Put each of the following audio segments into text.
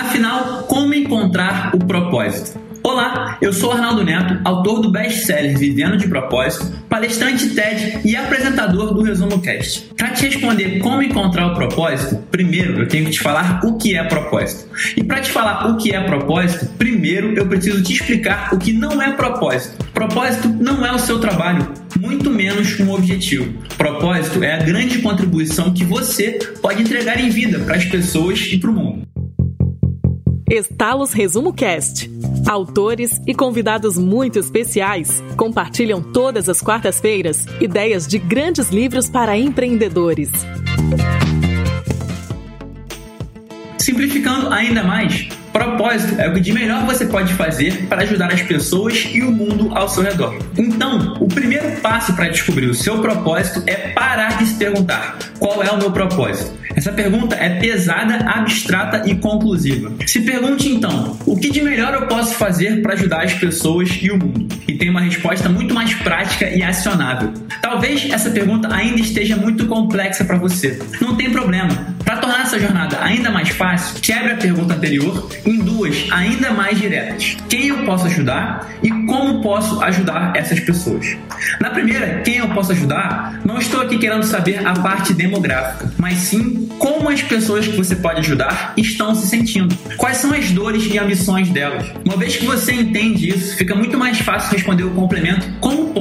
Afinal, como encontrar o propósito? Olá, eu sou Arnaldo Neto, autor do best-seller Vivendo de Propósito, palestrante TED e apresentador do Resumo Cast. Para te responder como encontrar o propósito, primeiro eu tenho que te falar o que é propósito. E para te falar o que é propósito, primeiro eu preciso te explicar o que não é propósito. Propósito não é o seu trabalho, muito menos um objetivo. Propósito é a grande contribuição que você pode entregar em vida para as pessoas e para o mundo. Estalos Resumo Cast. Autores e convidados muito especiais compartilham todas as quartas-feiras ideias de grandes livros para empreendedores. Simplificando ainda mais, propósito é o que de melhor você pode fazer para ajudar as pessoas e o mundo ao seu redor. Então, o primeiro passo para descobrir o seu propósito é parar de se perguntar: qual é o meu propósito? Essa pergunta é pesada, abstrata e conclusiva. Se pergunte então: o que de melhor eu posso fazer para ajudar as pessoas e o mundo? E tem uma resposta muito mais prática e acionável. Talvez essa pergunta ainda esteja muito complexa para você. Não tem problema. Para tornar essa jornada ainda mais fácil, quebre a pergunta anterior em duas ainda mais diretas: quem eu posso ajudar e como posso ajudar essas pessoas. Na primeira, quem eu posso ajudar, não estou aqui querendo saber a parte demográfica, mas sim como as pessoas que você pode ajudar estão se sentindo. Quais são as dores e ambições delas. Uma vez que você entende isso, fica muito mais fácil responder o complemento: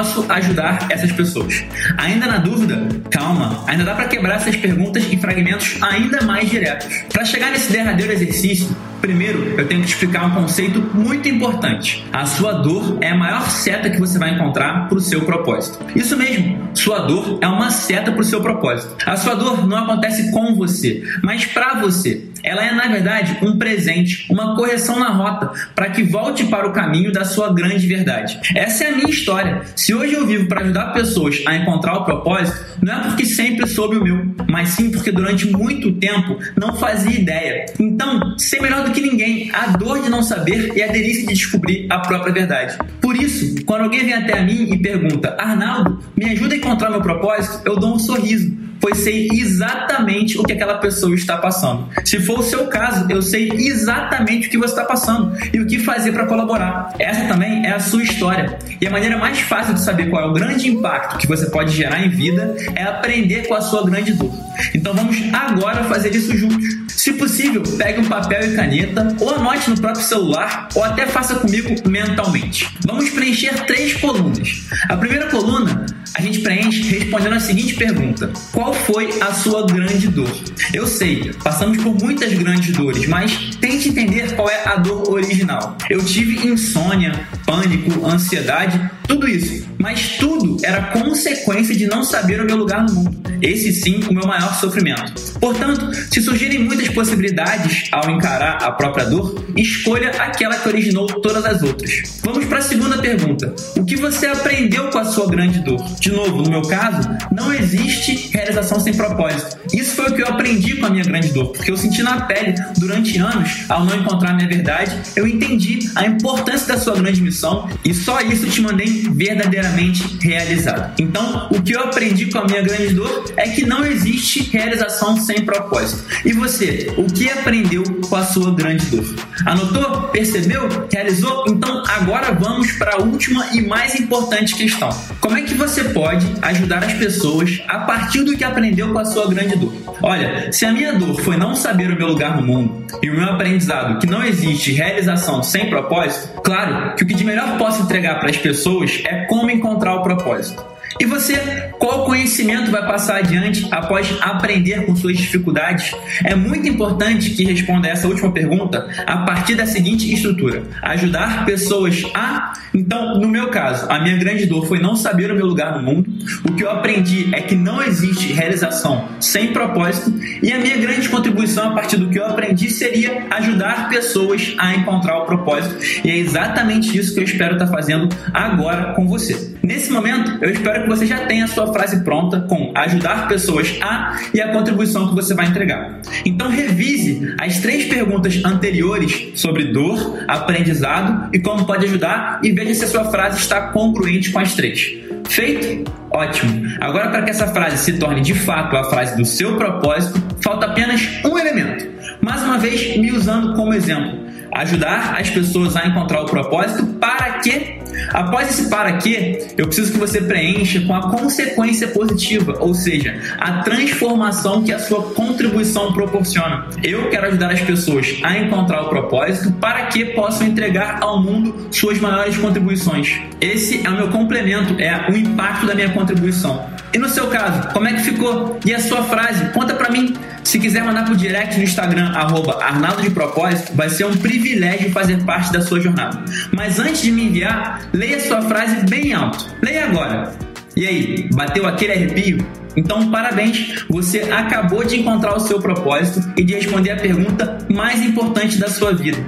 posso ajudar essas pessoas? Ainda na dúvida? Calma, ainda dá para quebrar essas perguntas em fragmentos ainda mais diretos. Para chegar nesse derradeiro exercício, Primeiro, eu tenho que explicar um conceito muito importante. A sua dor é a maior seta que você vai encontrar para o seu propósito. Isso mesmo, sua dor é uma seta para o seu propósito. A sua dor não acontece com você, mas para você. Ela é, na verdade, um presente, uma correção na rota para que volte para o caminho da sua grande verdade. Essa é a minha história. Se hoje eu vivo para ajudar pessoas a encontrar o propósito, não é porque sempre soube o meu, mas sim porque durante muito tempo não fazia ideia. Então, ser melhor do que ninguém, a dor de não saber e a delícia de descobrir a própria verdade. Por isso, quando alguém vem até mim e pergunta: Arnaldo, me ajuda a encontrar meu propósito, eu dou um sorriso pois sei exatamente o que aquela pessoa está passando. Se for o seu caso, eu sei exatamente o que você está passando e o que fazer para colaborar. Essa também é a sua história. E a maneira mais fácil de saber qual é o grande impacto que você pode gerar em vida é aprender com a sua grande dor. Então vamos agora fazer isso juntos. Se possível, pegue um papel e caneta, ou anote no próprio celular, ou até faça comigo mentalmente. Vamos preencher três colunas. A primeira coluna a gente preenche respondendo a seguinte pergunta: Qual foi a sua grande dor? Eu sei, passamos por muitas grandes dores, mas tente entender qual é a dor original. Eu tive insônia, pânico, ansiedade, tudo isso. Mas tudo era consequência de não saber o meu lugar no mundo. Esse sim, o meu maior sofrimento. Portanto, se surgirem muitas possibilidades ao encarar a própria dor, escolha aquela que originou todas as outras. Vamos para a segunda pergunta. O que você aprendeu com a sua grande dor? De novo, no meu caso, não existe realização sem propósito. Isso foi o que eu aprendi com a minha grande dor, porque eu senti na pele durante anos, ao não encontrar a minha verdade, eu entendi a importância da sua grande missão e só isso te mandei verdadeiramente realizado. Então, o que eu aprendi com a minha grande dor é que não existe realização sem propósito. E você, o que aprendeu com a sua grande dor? Anotou? Percebeu? Realizou? Então, agora vamos para a última e mais importante questão. Como é que você pode ajudar as pessoas a partir do que aprendeu com a sua grande dor? Olha, se a minha dor foi não saber o meu lugar no mundo e o meu aprendizado que não existe realização sem propósito, claro que o que de melhor posso entregar para as pessoas é como encontrar o propósito. E você, qual conhecimento vai passar adiante após aprender com suas dificuldades? É muito importante que responda essa última pergunta a partir da seguinte estrutura: ajudar pessoas a. Então, no meu caso, a minha grande dor foi não saber o meu lugar no mundo. O que eu aprendi é que não existe realização sem propósito. E a minha grande contribuição a partir do que eu aprendi seria ajudar pessoas a encontrar o propósito. E é exatamente isso que eu espero estar fazendo agora com você. Nesse momento, eu espero que você já tenha a sua frase pronta com ajudar pessoas a e a contribuição que você vai entregar. Então revise as três perguntas anteriores sobre dor, aprendizado e como pode ajudar e veja se a sua frase está congruente com as três. Feito? Ótimo. Agora, para que essa frase se torne de fato a frase do seu propósito, falta apenas um elemento. Mais uma vez, me usando como exemplo, ajudar as pessoas a encontrar o propósito para que Após esse para quê, eu preciso que você preencha com a consequência positiva, ou seja, a transformação que a sua contribuição proporciona. Eu quero ajudar as pessoas a encontrar o propósito para que possam entregar ao mundo suas maiores contribuições. Esse é o meu complemento, é o impacto da minha contribuição. E no seu caso, como é que ficou? E a sua frase? Conta para mim. Se quiser mandar pro direct no Instagram, arroba Arnaldo de Propósito, vai ser um privilégio fazer parte da sua jornada. Mas antes de me enviar, leia sua frase bem alto. Leia agora. E aí, bateu aquele arrepio? Então, parabéns, você acabou de encontrar o seu propósito e de responder a pergunta mais importante da sua vida.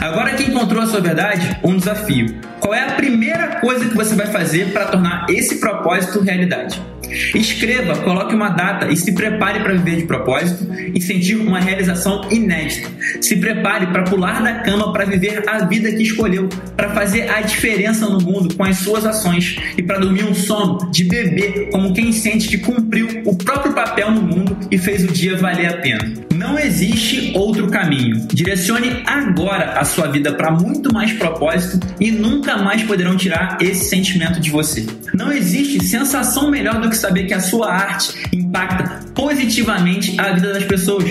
Agora que encontrou a sua verdade, um desafio. Qual é a primeira coisa que você vai fazer para tornar esse propósito realidade? Escreva, coloque uma data e se prepare para viver de propósito e sentir uma realização inédita. Se prepare para pular da cama para viver a vida que escolheu, para fazer a diferença no mundo com as suas ações e para dormir um sono de bebê como quem sente que cumpriu o próprio papel no mundo e fez o dia valer a pena. Não existe outro caminho. Direcione agora a sua vida para muito mais propósito e nunca mais poderão tirar esse sentimento de você. Não existe sensação melhor do que saber que a sua arte impacta positivamente a vida das pessoas.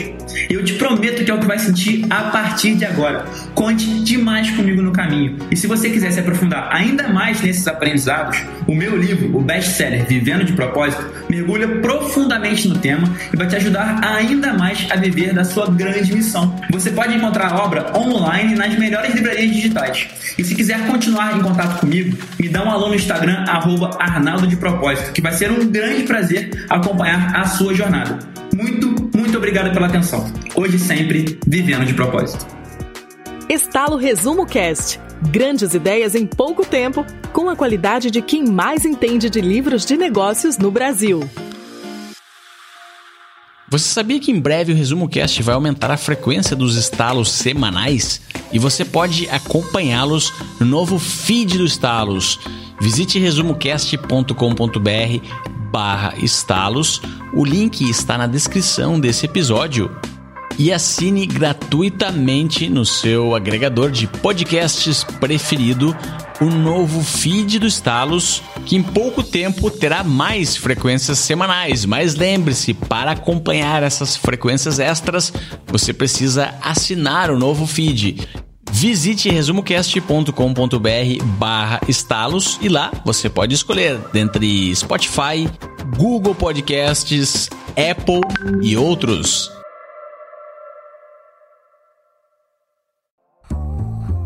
Eu te prometo que é o que vai sentir a partir de agora. Conte demais comigo no caminho. E se você quiser se aprofundar ainda mais nesses aprendizados, o meu livro, o best-seller Vivendo de Propósito, mergulha profundamente no tema e vai te ajudar ainda mais a viver da sua grande missão. Você pode encontrar a obra online nas melhores livrarias digitais. E se quiser continuar em contato comigo, me dá um alô no Instagram, arroba Arnaldo de Propósito, que vai ser um grande prazer acompanhar a sua jornada. Muito, muito obrigado pela atenção. Hoje sempre, vivendo de propósito. Estalo Resumo Cast. Grandes ideias em pouco tempo, com a qualidade de quem mais entende de livros de negócios no Brasil. Você sabia que em breve o Resumo Cast vai aumentar a frequência dos estalos semanais? E você pode acompanhá-los no novo feed do Estalos. Visite resumocast.com.br barra estalos. O link está na descrição desse episódio. E assine gratuitamente no seu agregador de podcasts preferido o novo feed do Estalos, que em pouco tempo terá mais frequências semanais. Mas lembre-se, para acompanhar essas frequências extras, você precisa assinar o novo feed. Visite resumocast.com.br barra estalos e lá você pode escolher dentre Spotify, Google Podcasts, Apple e outros.